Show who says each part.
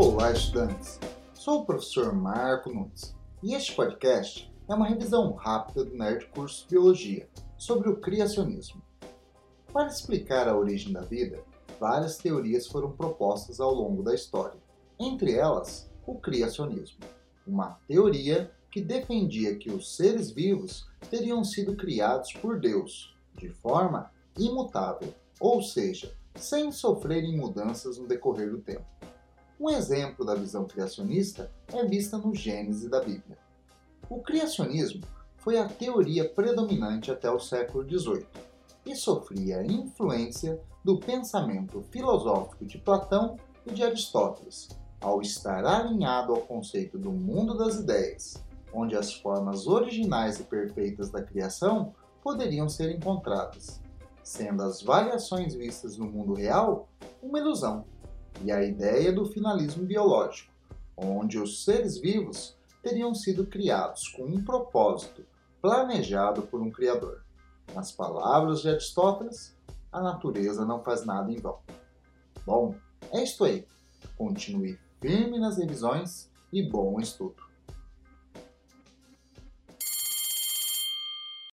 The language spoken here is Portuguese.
Speaker 1: Olá, estudantes! Sou o professor Marco Nunes e este podcast é uma revisão rápida do Nerd Curso Biologia sobre o criacionismo. Para explicar a origem da vida, várias teorias foram propostas ao longo da história, entre elas o criacionismo, uma teoria que defendia que os seres vivos teriam sido criados por Deus, de forma imutável, ou seja, sem sofrerem mudanças no decorrer do tempo. Um exemplo da visão criacionista é vista no Gênesis da Bíblia. O criacionismo foi a teoria predominante até o século XVIII e sofria influência do pensamento filosófico de Platão e de Aristóteles, ao estar alinhado ao conceito do mundo das ideias, onde as formas originais e perfeitas da criação poderiam ser encontradas, sendo as variações vistas no mundo real uma ilusão e a ideia do finalismo biológico, onde os seres vivos teriam sido criados com um propósito planejado por um Criador. Nas palavras de Aristóteles, a natureza não faz nada em vão. Bom, é isto aí. Continue firme nas revisões e bom estudo.